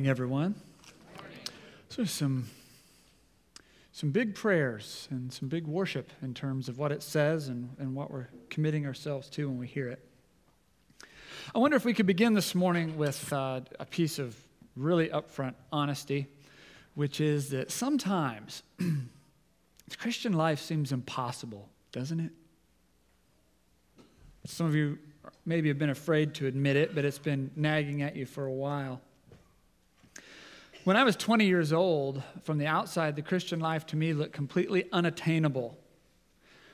morning, everyone. So, some, some big prayers and some big worship in terms of what it says and, and what we're committing ourselves to when we hear it. I wonder if we could begin this morning with uh, a piece of really upfront honesty, which is that sometimes Christian life seems impossible, doesn't it? Some of you maybe have been afraid to admit it, but it's been nagging at you for a while. When I was 20 years old, from the outside, the Christian life to me looked completely unattainable.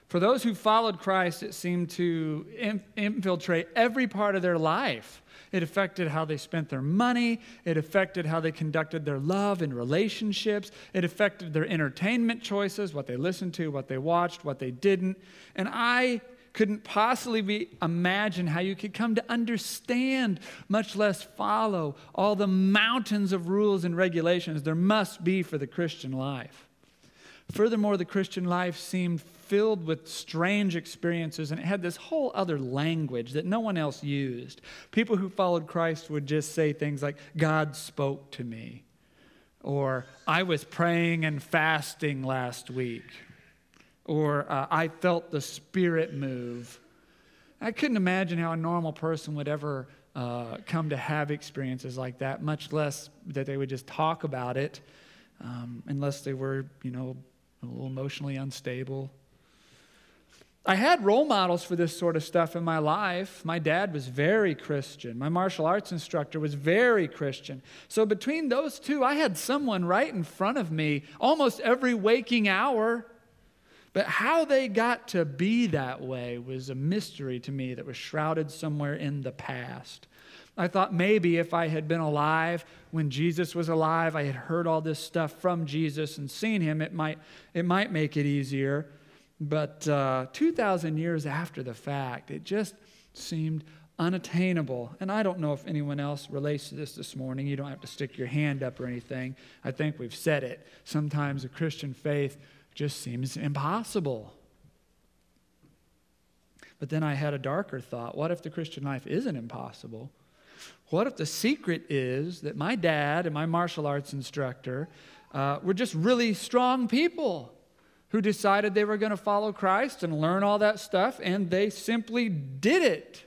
For those who followed Christ, it seemed to infiltrate every part of their life. It affected how they spent their money. It affected how they conducted their love and relationships. It affected their entertainment choices, what they listened to, what they watched, what they didn't. And I couldn't possibly be, imagine how you could come to understand, much less follow, all the mountains of rules and regulations there must be for the Christian life. Furthermore, the Christian life seemed filled with strange experiences, and it had this whole other language that no one else used. People who followed Christ would just say things like, God spoke to me, or I was praying and fasting last week or uh, I felt the Spirit move. I couldn't imagine how a normal person would ever uh, come to have experiences like that, much less that they would just talk about it, um, unless they were, you know, a little emotionally unstable. I had role models for this sort of stuff in my life. My dad was very Christian. My martial arts instructor was very Christian. So, between those two, I had someone right in front of me almost every waking hour but how they got to be that way was a mystery to me that was shrouded somewhere in the past. I thought maybe if I had been alive when Jesus was alive, I had heard all this stuff from Jesus and seen him, it might, it might make it easier. But uh, 2,000 years after the fact, it just seemed unattainable. And I don't know if anyone else relates to this this morning. You don't have to stick your hand up or anything. I think we've said it. Sometimes a Christian faith just seems impossible. But then I had a darker thought. What if the Christian life isn't impossible? What if the secret is that my dad and my martial arts instructor uh, were just really strong people who decided they were going to follow Christ and learn all that stuff, and they simply did it?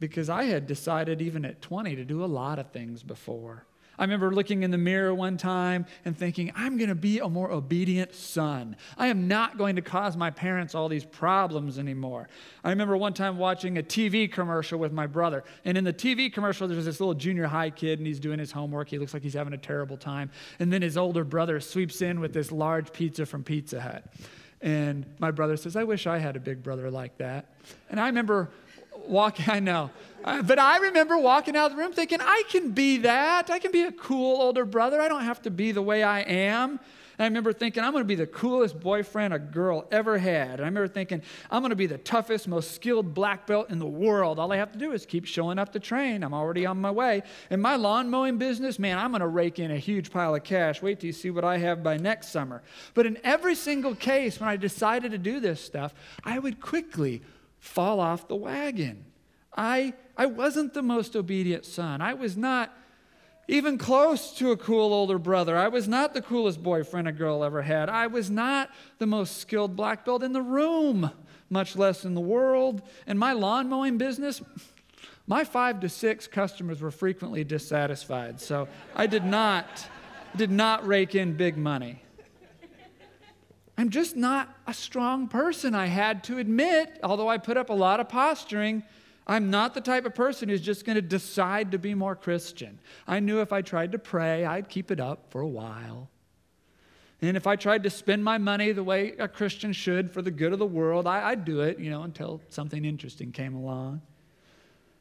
Because I had decided, even at 20, to do a lot of things before. I remember looking in the mirror one time and thinking, I'm going to be a more obedient son. I am not going to cause my parents all these problems anymore. I remember one time watching a TV commercial with my brother. And in the TV commercial, there's this little junior high kid and he's doing his homework. He looks like he's having a terrible time. And then his older brother sweeps in with this large pizza from Pizza Hut. And my brother says, I wish I had a big brother like that. And I remember walking, I know. Uh, but I remember walking out of the room thinking, I can be that. I can be a cool older brother. I don't have to be the way I am. And I remember thinking, I'm going to be the coolest boyfriend a girl ever had. And I remember thinking, I'm going to be the toughest, most skilled black belt in the world. All I have to do is keep showing up to train. I'm already on my way. In my lawn mowing business, man, I'm going to rake in a huge pile of cash. Wait till you see what I have by next summer. But in every single case, when I decided to do this stuff, I would quickly fall off the wagon. I, I wasn't the most obedient son. I was not even close to a cool older brother. I was not the coolest boyfriend a girl ever had. I was not the most skilled black belt in the room, much less in the world. And my lawn mowing business, my five to six customers were frequently dissatisfied. So I did not, did not rake in big money. I'm just not a strong person, I had to admit, although I put up a lot of posturing. I'm not the type of person who's just going to decide to be more Christian. I knew if I tried to pray, I'd keep it up for a while. And if I tried to spend my money the way a Christian should for the good of the world, I, would do it, you know, until something interesting came along.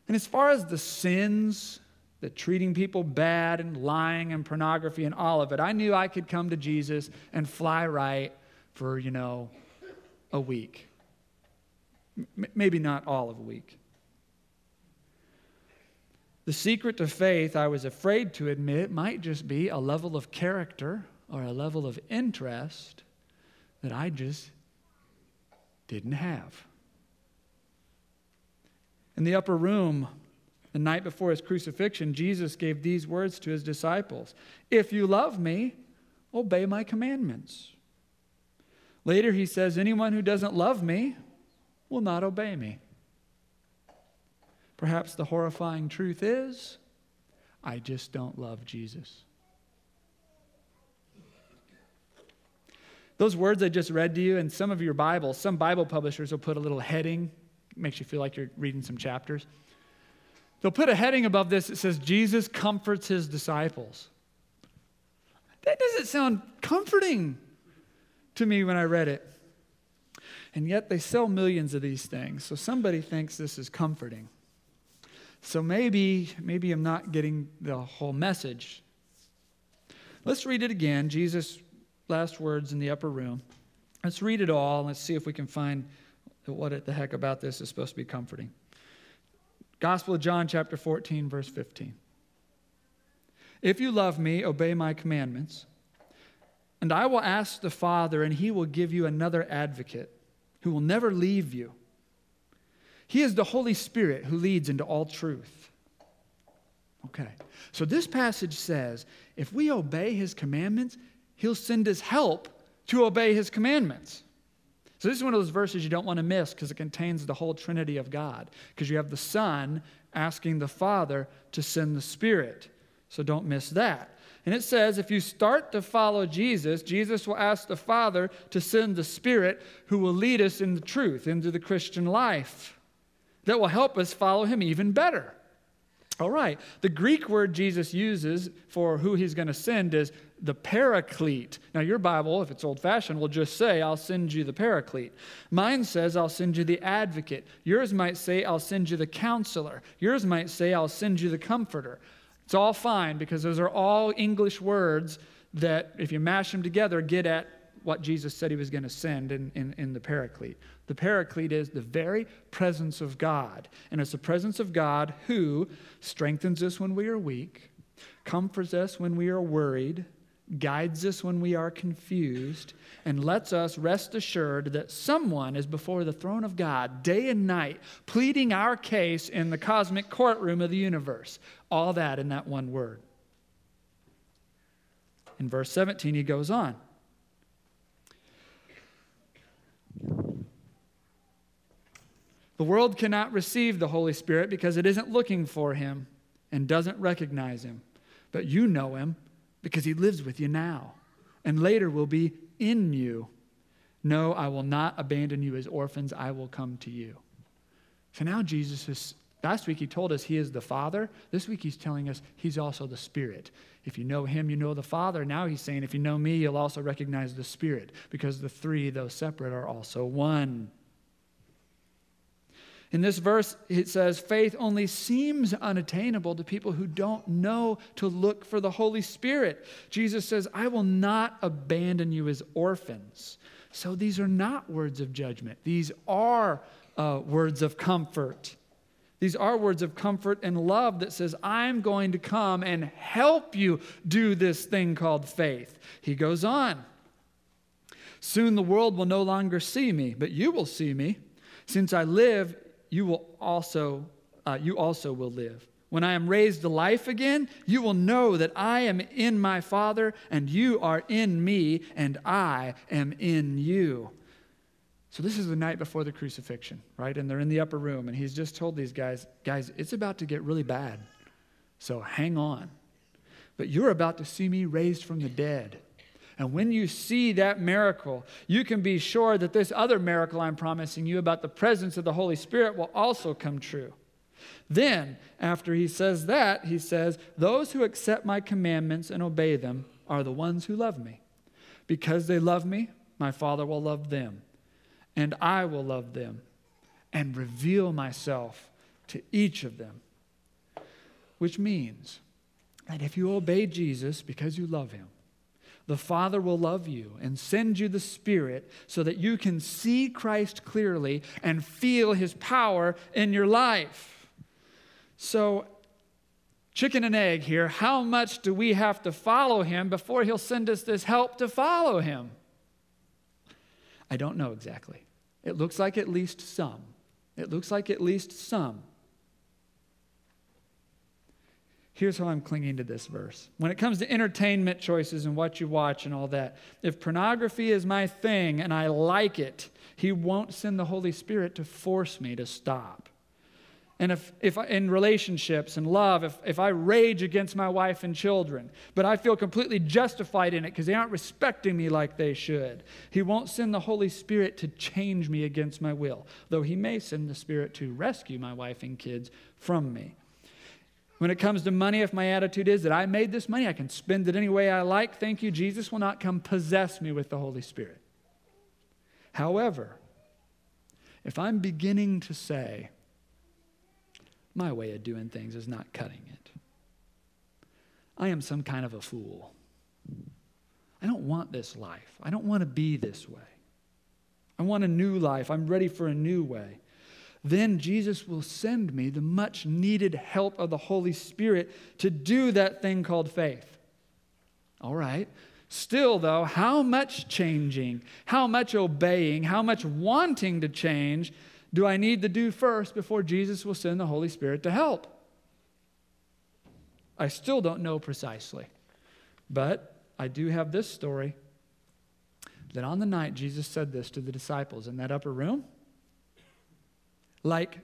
And as far as the sins, the treating people bad and lying and pornography and all of it, I knew I could come to Jesus and fly right for, you know, a week. M- maybe not all of a week. The secret to faith, I was afraid to admit, might just be a level of character or a level of interest that I just didn't have. In the upper room, The night before his crucifixion, Jesus gave these words to his disciples If you love me, obey my commandments. Later, he says, Anyone who doesn't love me will not obey me. Perhaps the horrifying truth is, I just don't love Jesus. Those words I just read to you in some of your Bibles, some Bible publishers will put a little heading, makes you feel like you're reading some chapters. They'll put a heading above this that says, Jesus comforts his disciples. That doesn't sound comforting to me when I read it. And yet they sell millions of these things. So somebody thinks this is comforting. So maybe, maybe I'm not getting the whole message. Let's read it again. Jesus' last words in the upper room. Let's read it all. Let's see if we can find what the heck about this is supposed to be comforting. Gospel of John, chapter 14, verse 15. If you love me, obey my commandments. And I will ask the Father, and he will give you another advocate who will never leave you. He is the Holy Spirit who leads into all truth. Okay, so this passage says if we obey his commandments, he'll send us help to obey his commandments. So, this is one of those verses you don't want to miss because it contains the whole Trinity of God. Because you have the Son asking the Father to send the Spirit. So, don't miss that. And it says if you start to follow Jesus, Jesus will ask the Father to send the Spirit who will lead us in the truth, into the Christian life, that will help us follow him even better. All right, the Greek word Jesus uses for who he's going to send is the paraclete. Now, your Bible, if it's old fashioned, will just say, I'll send you the paraclete. Mine says, I'll send you the advocate. Yours might say, I'll send you the counselor. Yours might say, I'll send you the comforter. It's all fine because those are all English words that, if you mash them together, get at what Jesus said he was going to send in, in, in, the Paraclete. The Paraclete is the very presence of God. And it's the presence of God who strengthens us when we are weak, comforts us when we are worried, guides us when we are confused, and lets us rest assured that someone is before the throne of God day and night, pleading our case in the cosmic courtroom of the universe. All that in that one word. In verse 17, he goes on. The world cannot receive the Holy Spirit because it isn't looking for him and doesn't recognize him. But you know him because he lives with you now and later will be in you. No, I will not abandon you as orphans. I will come to you. So now Jesus is, last week he told us he is the Father. This week he's telling us he's also the Spirit. If you know him, you know the Father. Now he's saying, if you know me, you'll also recognize the Spirit because the three, though separate, are also one. In this verse, it says, faith only seems unattainable to people who don't know to look for the Holy Spirit. Jesus says, I will not abandon you as orphans. So these are not words of judgment, these are uh, words of comfort. These are words of comfort and love that says, I'm going to come and help you do this thing called faith. He goes on. Soon the world will no longer see me, but you will see me. Since I live, you will also uh, you also will live. When I am raised to life again, you will know that I am in my Father, and you are in me, and I am in you. So, this is the night before the crucifixion, right? And they're in the upper room, and he's just told these guys, guys, it's about to get really bad. So, hang on. But you're about to see me raised from the dead. And when you see that miracle, you can be sure that this other miracle I'm promising you about the presence of the Holy Spirit will also come true. Then, after he says that, he says, Those who accept my commandments and obey them are the ones who love me. Because they love me, my Father will love them, and I will love them and reveal myself to each of them. Which means that if you obey Jesus because you love him, the Father will love you and send you the Spirit so that you can see Christ clearly and feel His power in your life. So, chicken and egg here how much do we have to follow Him before He'll send us this help to follow Him? I don't know exactly. It looks like at least some. It looks like at least some. Here's how I'm clinging to this verse. When it comes to entertainment choices and what you watch and all that, if pornography is my thing and I like it, He won't send the Holy Spirit to force me to stop. And if, if in relationships and love, if, if I rage against my wife and children, but I feel completely justified in it because they aren't respecting me like they should, He won't send the Holy Spirit to change me against my will, though He may send the Spirit to rescue my wife and kids from me. When it comes to money, if my attitude is that I made this money, I can spend it any way I like, thank you, Jesus will not come possess me with the Holy Spirit. However, if I'm beginning to say, my way of doing things is not cutting it. I am some kind of a fool. I don't want this life. I don't want to be this way. I want a new life. I'm ready for a new way. Then Jesus will send me the much needed help of the Holy Spirit to do that thing called faith. All right. Still, though, how much changing, how much obeying, how much wanting to change do I need to do first before Jesus will send the Holy Spirit to help? I still don't know precisely. But I do have this story that on the night Jesus said this to the disciples in that upper room, like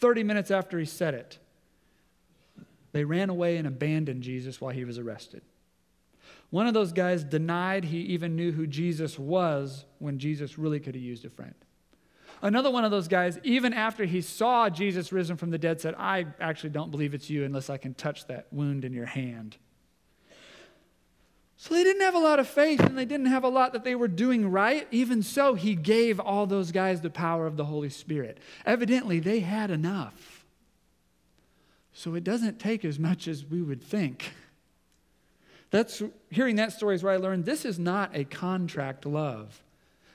30 minutes after he said it, they ran away and abandoned Jesus while he was arrested. One of those guys denied he even knew who Jesus was when Jesus really could have used a friend. Another one of those guys, even after he saw Jesus risen from the dead, said, I actually don't believe it's you unless I can touch that wound in your hand. So they didn't have a lot of faith and they didn't have a lot that they were doing right. Even so, he gave all those guys the power of the Holy Spirit. Evidently, they had enough. So it doesn't take as much as we would think. That's hearing that story is where I learned this is not a contract love.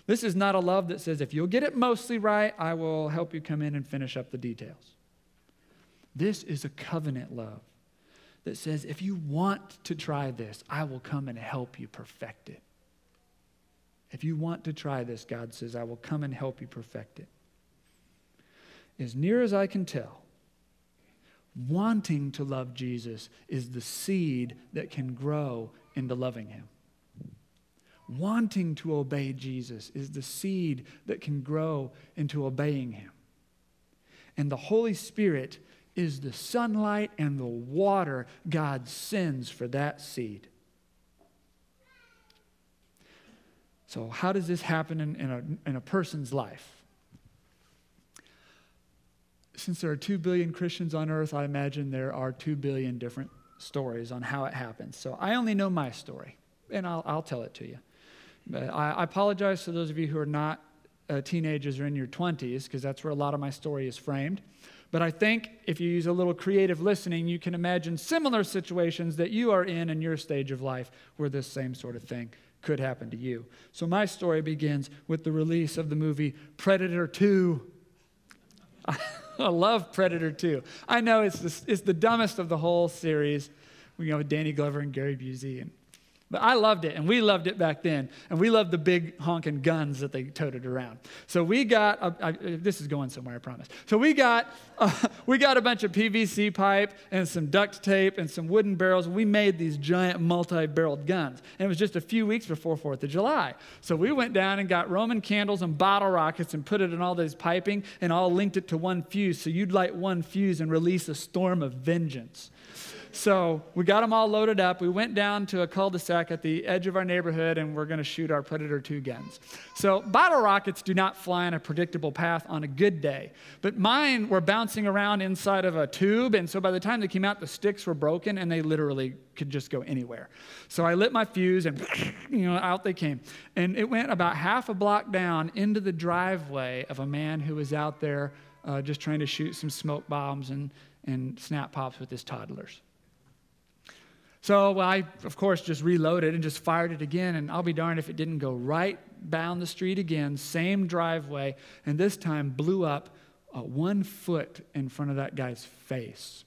This is not a love that says, if you'll get it mostly right, I will help you come in and finish up the details. This is a covenant love that says, if you want to try this, I will come and help you perfect it. If you want to try this, God says, I will come and help you perfect it. As near as I can tell, wanting to love Jesus is the seed that can grow into loving him wanting to obey Jesus is the seed that can grow into obeying Him. And the Holy Spirit is the sunlight and the water God sends for that seed. So, how does this happen in, in, a, in a person's life? Since there are 2 billion Christians on earth, I imagine there are 2 billion different stories on how it happens. So, I only know my story, and I'll, I'll tell it to you. I, I apologize to those of you who are not uh, teenagers or in your 20s, because that's where a lot of my story is framed. But I think if you use a little creative listening, you can imagine similar situations that you are in in your stage of life where this same sort of thing could happen to you. So my story begins with the release of the movie Predator 2. I love Predator 2. I know it's the, it's the dumbest of the whole series. We know Danny Glover and Gary Busey and but I loved it, and we loved it back then. And we loved the big honking guns that they toted around. So we got, a, I, this is going somewhere, I promise. So we got, uh, we got a bunch of PVC pipe and some duct tape and some wooden barrels. We made these giant multi-barreled guns. And it was just a few weeks before 4th of July. So we went down and got Roman candles and bottle rockets and put it in all this piping and all linked it to one fuse. So you'd light one fuse and release a storm of vengeance. So we got them all loaded up. We went down to a cul de sac at the edge of our neighborhood and we're going to shoot our Predator 2 guns. So bottle rockets do not fly in a predictable path on a good day. But mine were bouncing around inside of a tube. And so by the time they came out, the sticks were broken and they literally could just go anywhere. So I lit my fuse and, you know, out they came. And it went about half a block down into the driveway of a man who was out there uh, just trying to shoot some smoke bombs and, and snap pops with his toddlers. So I, of course, just reloaded and just fired it again, and I'll be darned if it didn't go right down the street again, same driveway, and this time blew up uh, one foot in front of that guy's face.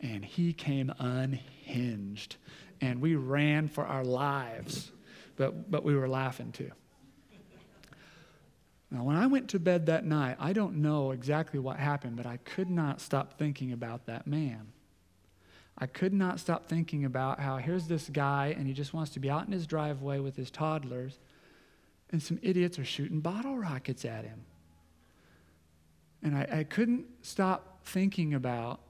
And he came unhinged, and we ran for our lives, but, but we were laughing too. Now, when I went to bed that night, I don't know exactly what happened, but I could not stop thinking about that man. I could not stop thinking about how here's this guy and he just wants to be out in his driveway with his toddlers, and some idiots are shooting bottle rockets at him. And I, I couldn't stop thinking about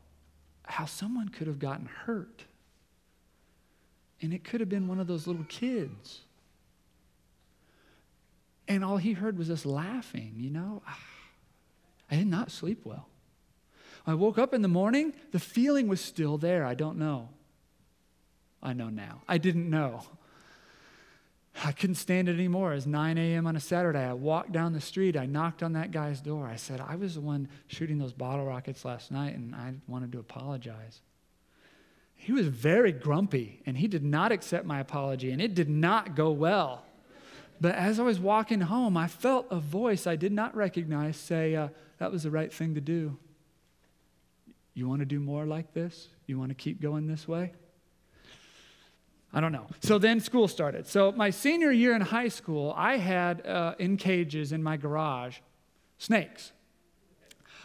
how someone could have gotten hurt. And it could have been one of those little kids. And all he heard was us laughing, you know. Ah, I did not sleep well. I woke up in the morning, the feeling was still there. I don't know. I know now. I didn't know. I couldn't stand it anymore. It was 9 a.m. on a Saturday. I walked down the street. I knocked on that guy's door. I said, I was the one shooting those bottle rockets last night, and I wanted to apologize. He was very grumpy, and he did not accept my apology, and it did not go well. But as I was walking home, I felt a voice I did not recognize say, uh, That was the right thing to do. You want to do more like this? You want to keep going this way? I don't know. So then school started. So my senior year in high school, I had uh, in cages in my garage snakes.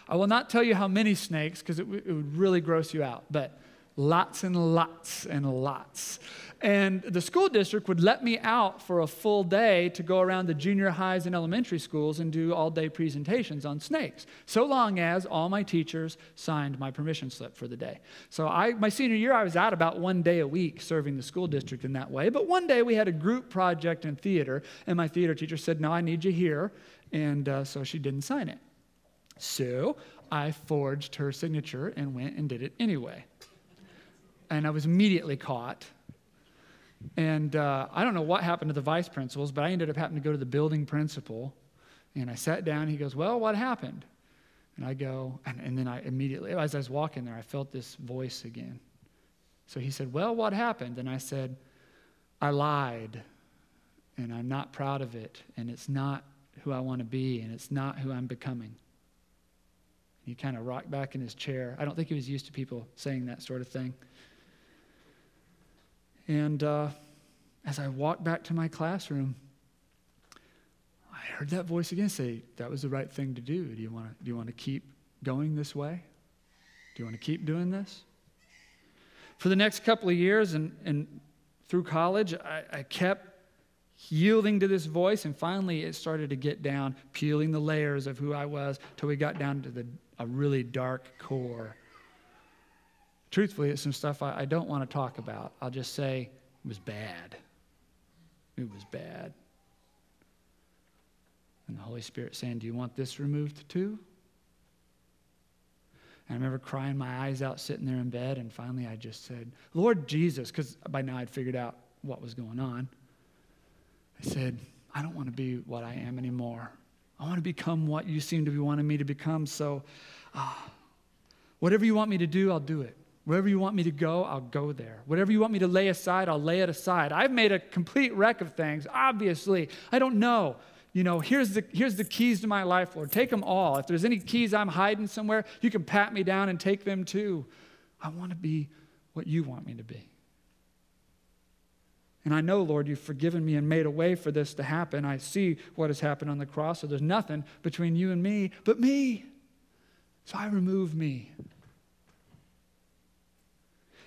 I will not tell you how many snakes because it, w- it would really gross you out, but lots and lots and lots. And the school district would let me out for a full day to go around the junior highs and elementary schools and do all day presentations on snakes, so long as all my teachers signed my permission slip for the day. So, I, my senior year, I was out about one day a week serving the school district in that way. But one day we had a group project in theater, and my theater teacher said, No, I need you here. And uh, so she didn't sign it. So I forged her signature and went and did it anyway. And I was immediately caught and uh, I don't know what happened to the vice principals, but I ended up having to go to the building principal. And I sat down. He goes, Well, what happened? And I go, and, and then I immediately, as I was walking there, I felt this voice again. So he said, Well, what happened? And I said, I lied, and I'm not proud of it, and it's not who I want to be, and it's not who I'm becoming. He kind of rocked back in his chair. I don't think he was used to people saying that sort of thing. And uh, as I walked back to my classroom, I heard that voice again say, That was the right thing to do. Do you want to, do you want to keep going this way? Do you want to keep doing this? For the next couple of years and, and through college, I, I kept yielding to this voice, and finally it started to get down, peeling the layers of who I was, till we got down to the, a really dark core truthfully, it's some stuff I, I don't want to talk about. I'll just say it was bad. It was bad. And the Holy Spirit saying, Do you want this removed too? And I remember crying my eyes out sitting there in bed, and finally I just said, Lord Jesus, because by now I'd figured out what was going on. I said, I don't want to be what I am anymore. I want to become what you seem to be wanting me to become. So, uh, whatever you want me to do, I'll do it. Wherever you want me to go, I'll go there. Whatever you want me to lay aside, I'll lay it aside. I've made a complete wreck of things, obviously. I don't know. You know, here's the, here's the keys to my life, Lord. Take them all. If there's any keys I'm hiding somewhere, you can pat me down and take them too. I want to be what you want me to be. And I know, Lord, you've forgiven me and made a way for this to happen. I see what has happened on the cross, so there's nothing between you and me but me. So I remove me.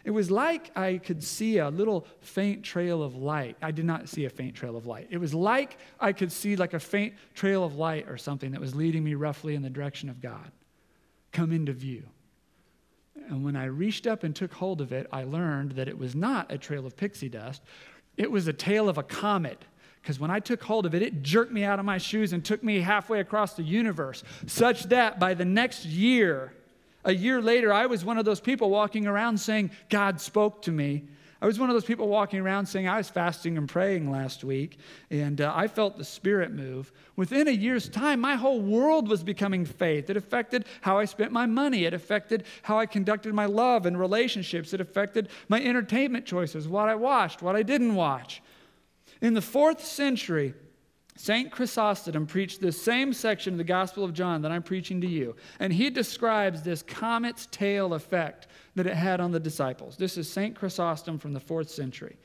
It was like I could see a little faint trail of light. I did not see a faint trail of light. It was like I could see like a faint trail of light or something that was leading me roughly in the direction of God come into view. And when I reached up and took hold of it, I learned that it was not a trail of pixie dust. It was a tail of a comet. Because when I took hold of it, it jerked me out of my shoes and took me halfway across the universe, such that by the next year, a year later, I was one of those people walking around saying, God spoke to me. I was one of those people walking around saying, I was fasting and praying last week, and uh, I felt the Spirit move. Within a year's time, my whole world was becoming faith. It affected how I spent my money, it affected how I conducted my love and relationships, it affected my entertainment choices, what I watched, what I didn't watch. In the fourth century, St. Chrysostom preached this same section of the Gospel of John that I'm preaching to you, and he describes this comet's tail effect that it had on the disciples. This is St. Chrysostom from the fourth century.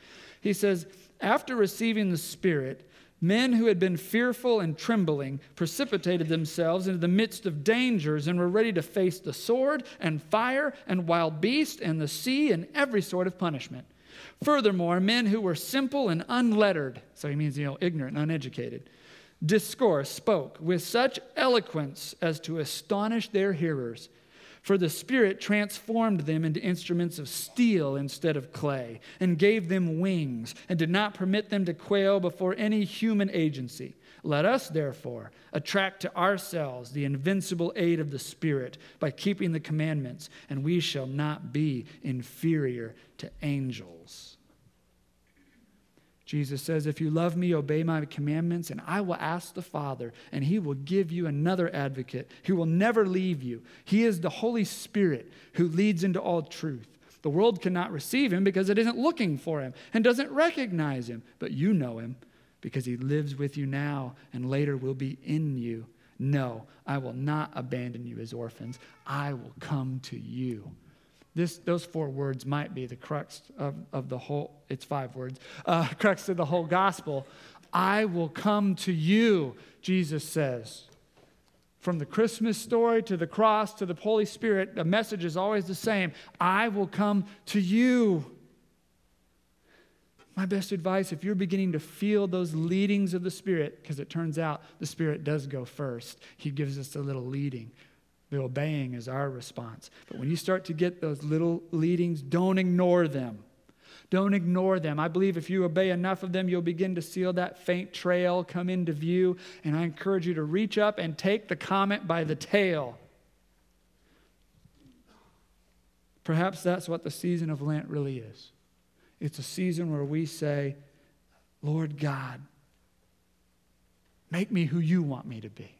He says, After receiving the Spirit, Men who had been fearful and trembling precipitated themselves into the midst of dangers and were ready to face the sword and fire and wild beast and the sea and every sort of punishment. Furthermore, men who were simple and unlettered, so he means, you know, ignorant and uneducated, discourse spoke with such eloquence as to astonish their hearers. For the Spirit transformed them into instruments of steel instead of clay, and gave them wings, and did not permit them to quail before any human agency. Let us, therefore, attract to ourselves the invincible aid of the Spirit by keeping the commandments, and we shall not be inferior to angels. Jesus says, If you love me, obey my commandments, and I will ask the Father, and he will give you another advocate who will never leave you. He is the Holy Spirit who leads into all truth. The world cannot receive him because it isn't looking for him and doesn't recognize him, but you know him because he lives with you now and later will be in you. No, I will not abandon you as orphans. I will come to you. This, those four words might be the crux of, of the whole, it's five words, uh, crux of the whole gospel. I will come to you, Jesus says. From the Christmas story to the cross to the Holy Spirit, the message is always the same I will come to you. My best advice if you're beginning to feel those leadings of the Spirit, because it turns out the Spirit does go first, He gives us a little leading. The obeying is our response. But when you start to get those little leadings, don't ignore them. Don't ignore them. I believe if you obey enough of them, you'll begin to see that faint trail come into view. And I encourage you to reach up and take the comet by the tail. Perhaps that's what the season of Lent really is. It's a season where we say, Lord God, make me who you want me to be.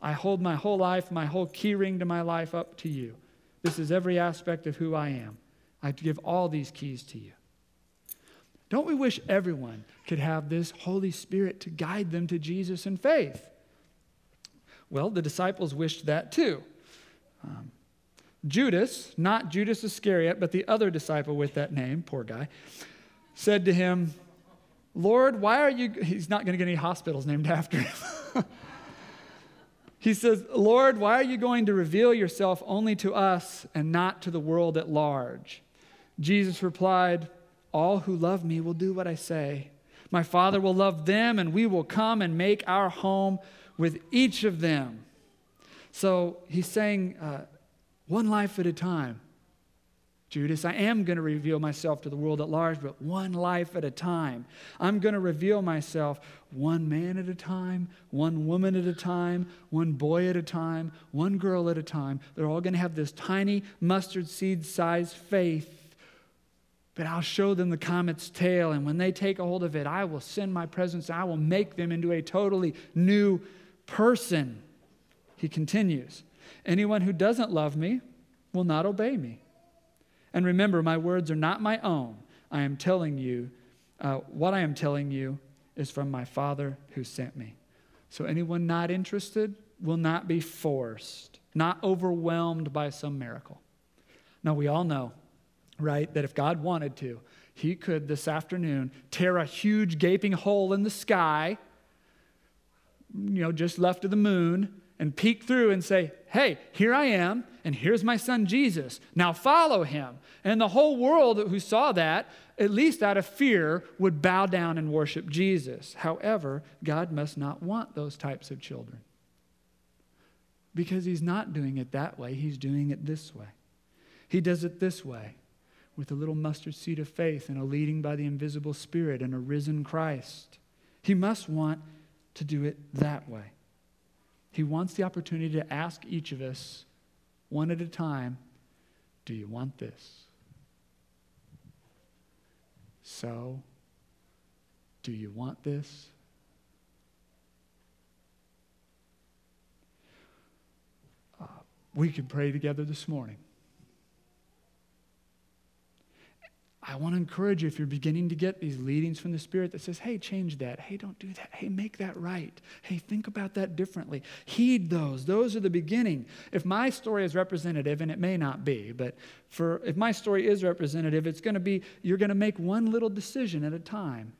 I hold my whole life, my whole keyring to my life up to you. This is every aspect of who I am. I give all these keys to you. Don't we wish everyone could have this Holy Spirit to guide them to Jesus in faith? Well, the disciples wished that too. Um, Judas, not Judas Iscariot, but the other disciple with that name, poor guy, said to him, Lord, why are you. He's not going to get any hospitals named after him. He says, Lord, why are you going to reveal yourself only to us and not to the world at large? Jesus replied, All who love me will do what I say. My Father will love them, and we will come and make our home with each of them. So he's saying, uh, one life at a time. Judas, I am going to reveal myself to the world at large, but one life at a time. I'm going to reveal myself one man at a time, one woman at a time, one boy at a time, one girl at a time. They're all going to have this tiny mustard seed sized faith. But I'll show them the comet's tail, and when they take a hold of it, I will send my presence. I will make them into a totally new person. He continues Anyone who doesn't love me will not obey me. And remember, my words are not my own. I am telling you, uh, what I am telling you is from my Father who sent me. So anyone not interested will not be forced, not overwhelmed by some miracle. Now, we all know, right, that if God wanted to, he could this afternoon tear a huge gaping hole in the sky, you know, just left of the moon, and peek through and say, Hey, here I am, and here's my son Jesus. Now follow him. And the whole world who saw that, at least out of fear, would bow down and worship Jesus. However, God must not want those types of children. Because he's not doing it that way, he's doing it this way. He does it this way with a little mustard seed of faith and a leading by the invisible Spirit and a risen Christ. He must want to do it that way. He wants the opportunity to ask each of us, one at a time, Do you want this? So, do you want this? Uh, we can pray together this morning. I want to encourage you if you're beginning to get these leadings from the Spirit that says, hey, change that. Hey, don't do that. Hey, make that right. Hey, think about that differently. Heed those. Those are the beginning. If my story is representative, and it may not be, but for if my story is representative, it's going to be you're going to make one little decision at a time.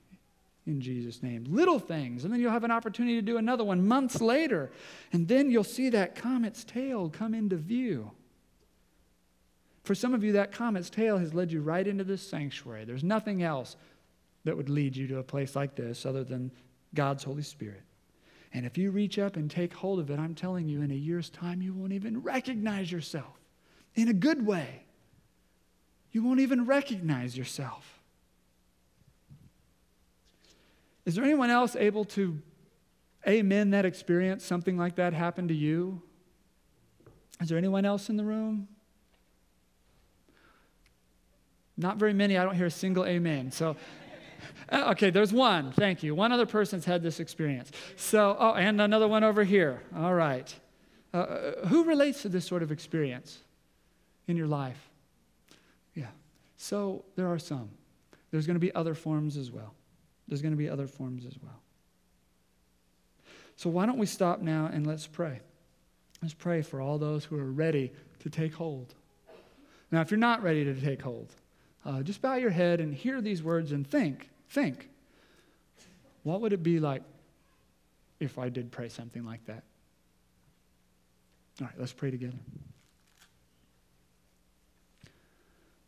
in Jesus' name. Little things. And then you'll have an opportunity to do another one months later. And then you'll see that comet's tail come into view. For some of you, that comet's tail has led you right into this sanctuary. There's nothing else that would lead you to a place like this other than God's Holy Spirit. And if you reach up and take hold of it, I'm telling you, in a year's time, you won't even recognize yourself in a good way. You won't even recognize yourself. Is there anyone else able to amen that experience? Something like that happened to you? Is there anyone else in the room? Not very many. I don't hear a single amen. So, uh, okay, there's one. Thank you. One other person's had this experience. So, oh, and another one over here. All right. Uh, uh who relates to this sort of experience in your life? Yeah. So, there are some. There's going to be other forms as well. There's going to be other forms as well. So, why don't we stop now and let's pray? Let's pray for all those who are ready to take hold. Now, if you're not ready to take hold, uh, just bow your head and hear these words and think. Think. What would it be like if I did pray something like that? All right, let's pray together.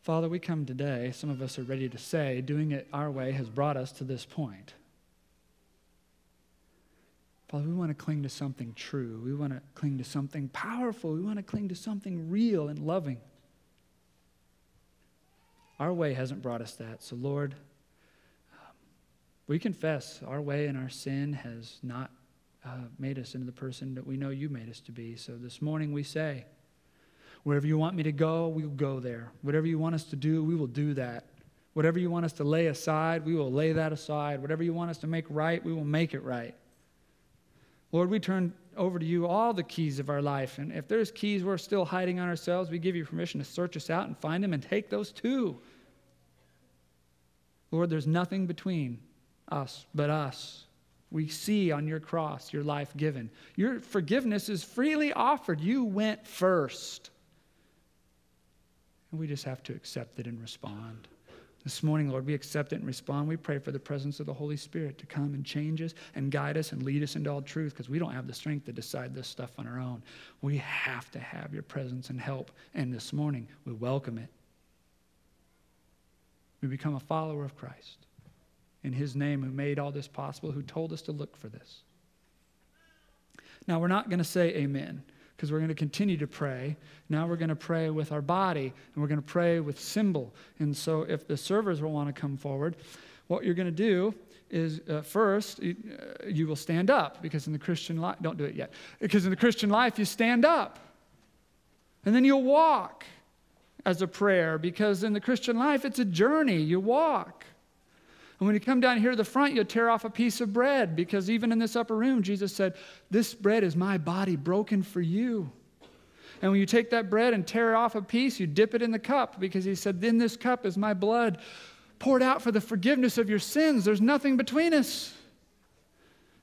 Father, we come today, some of us are ready to say, doing it our way has brought us to this point. Father, we want to cling to something true. We want to cling to something powerful. We want to cling to something real and loving. Our way hasn't brought us that. So, Lord, um, we confess our way and our sin has not uh, made us into the person that we know you made us to be. So this morning we say, Wherever you want me to go, we will go there. Whatever you want us to do, we will do that. Whatever you want us to lay aside, we will lay that aside. Whatever you want us to make right, we will make it right. Lord, we turn over to you all the keys of our life. And if there's keys we're still hiding on ourselves, we give you permission to search us out and find them and take those too. Lord, there's nothing between us but us. We see on your cross your life given. Your forgiveness is freely offered. You went first. And we just have to accept it and respond. This morning, Lord, we accept it and respond. We pray for the presence of the Holy Spirit to come and change us and guide us and lead us into all truth because we don't have the strength to decide this stuff on our own. We have to have your presence and help. And this morning, we welcome it. We become a follower of Christ in his name who made all this possible, who told us to look for this. Now, we're not going to say amen because we're going to continue to pray. Now we're going to pray with our body and we're going to pray with symbol. And so if the servers will want to come forward, what you're going to do is uh, first you, uh, you will stand up because in the Christian life, don't do it yet, because in the Christian life you stand up. And then you'll walk as a prayer because in the Christian life it's a journey, you walk. And when you come down here to the front, you'll tear off a piece of bread because even in this upper room, Jesus said, This bread is my body broken for you. And when you take that bread and tear off a piece, you dip it in the cup because he said, Then this cup is my blood poured out for the forgiveness of your sins. There's nothing between us.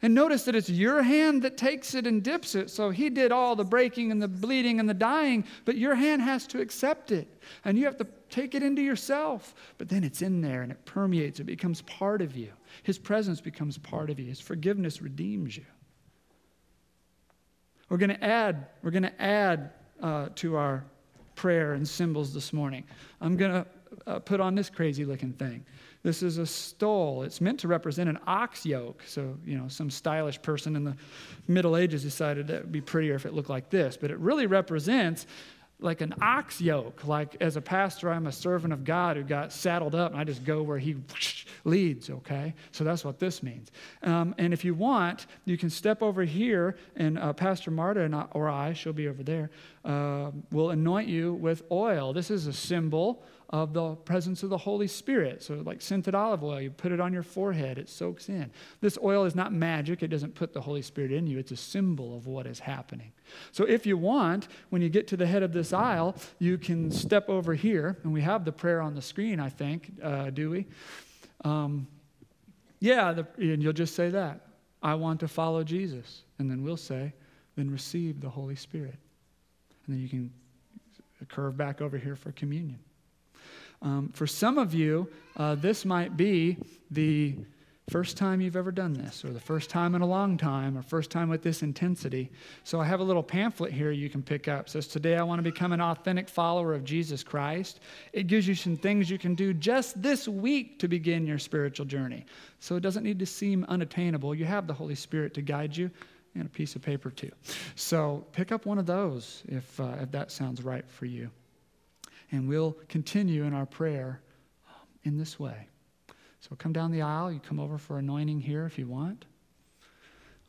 And notice that it's your hand that takes it and dips it. So he did all the breaking and the bleeding and the dying, but your hand has to accept it. And you have to take it into yourself. But then it's in there and it permeates, it becomes part of you. His presence becomes part of you, His forgiveness redeems you. We're going to add, we're going to add uh, to our prayer and symbols this morning. I'm going to uh, put on this crazy looking thing. This is a stole. It's meant to represent an ox yoke. So, you know, some stylish person in the Middle Ages decided that would be prettier if it looked like this. But it really represents like an ox yoke. Like as a pastor, I'm a servant of God who got saddled up and I just go where he leads, okay? So that's what this means. Um, and if you want, you can step over here and uh, Pastor Marta and I, or I, she'll be over there, uh, will anoint you with oil. This is a symbol of the presence of the Holy Spirit. So, like scented olive oil, you put it on your forehead, it soaks in. This oil is not magic, it doesn't put the Holy Spirit in you, it's a symbol of what is happening. So, if you want, when you get to the head of this aisle, you can step over here, and we have the prayer on the screen, I think, uh, do we? Um, yeah, the, and you'll just say that. I want to follow Jesus. And then we'll say, then receive the Holy Spirit. And then you can curve back over here for communion. Um, for some of you, uh, this might be the First time you've ever done this, or the first time in a long time, or first time with this intensity. So I have a little pamphlet here you can pick up. It says, Today I want to become an authentic follower of Jesus Christ. It gives you some things you can do just this week to begin your spiritual journey. So it doesn't need to seem unattainable. You have the Holy Spirit to guide you, and a piece of paper too. So pick up one of those if, uh, if that sounds right for you. And we'll continue in our prayer um, in this way. So come down the aisle. You come over for anointing here if you want.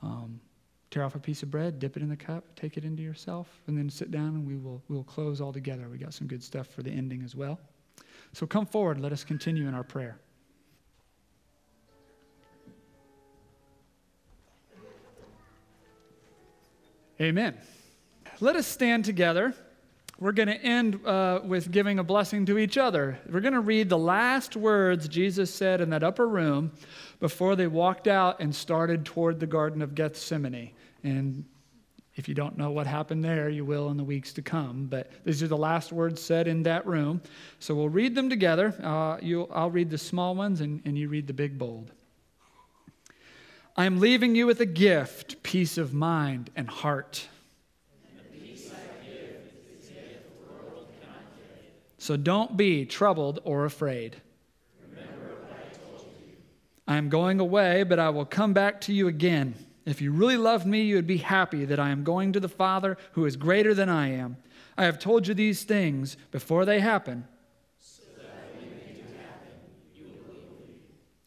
Um, tear off a piece of bread, dip it in the cup, take it into yourself, and then sit down and we will we'll close all together. We got some good stuff for the ending as well. So come forward. Let us continue in our prayer. Amen. Let us stand together we're going to end uh, with giving a blessing to each other. We're going to read the last words Jesus said in that upper room before they walked out and started toward the Garden of Gethsemane. And if you don't know what happened there, you will in the weeks to come. But these are the last words said in that room. So we'll read them together. Uh, I'll read the small ones, and, and you read the big, bold. I am leaving you with a gift, peace of mind and heart. So don't be troubled or afraid. I, am going away, but I will come back to you again. If you really loved me, you would be happy that I am going to the Father who is greater than I am. I have told you these things before they happen.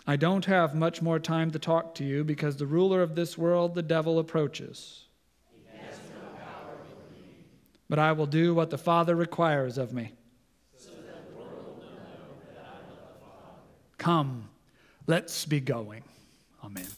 I don't have much more time to talk to you because the ruler of this world, the devil, approaches. No but I will do what the Father requires of me. Come, let's be going. Amen.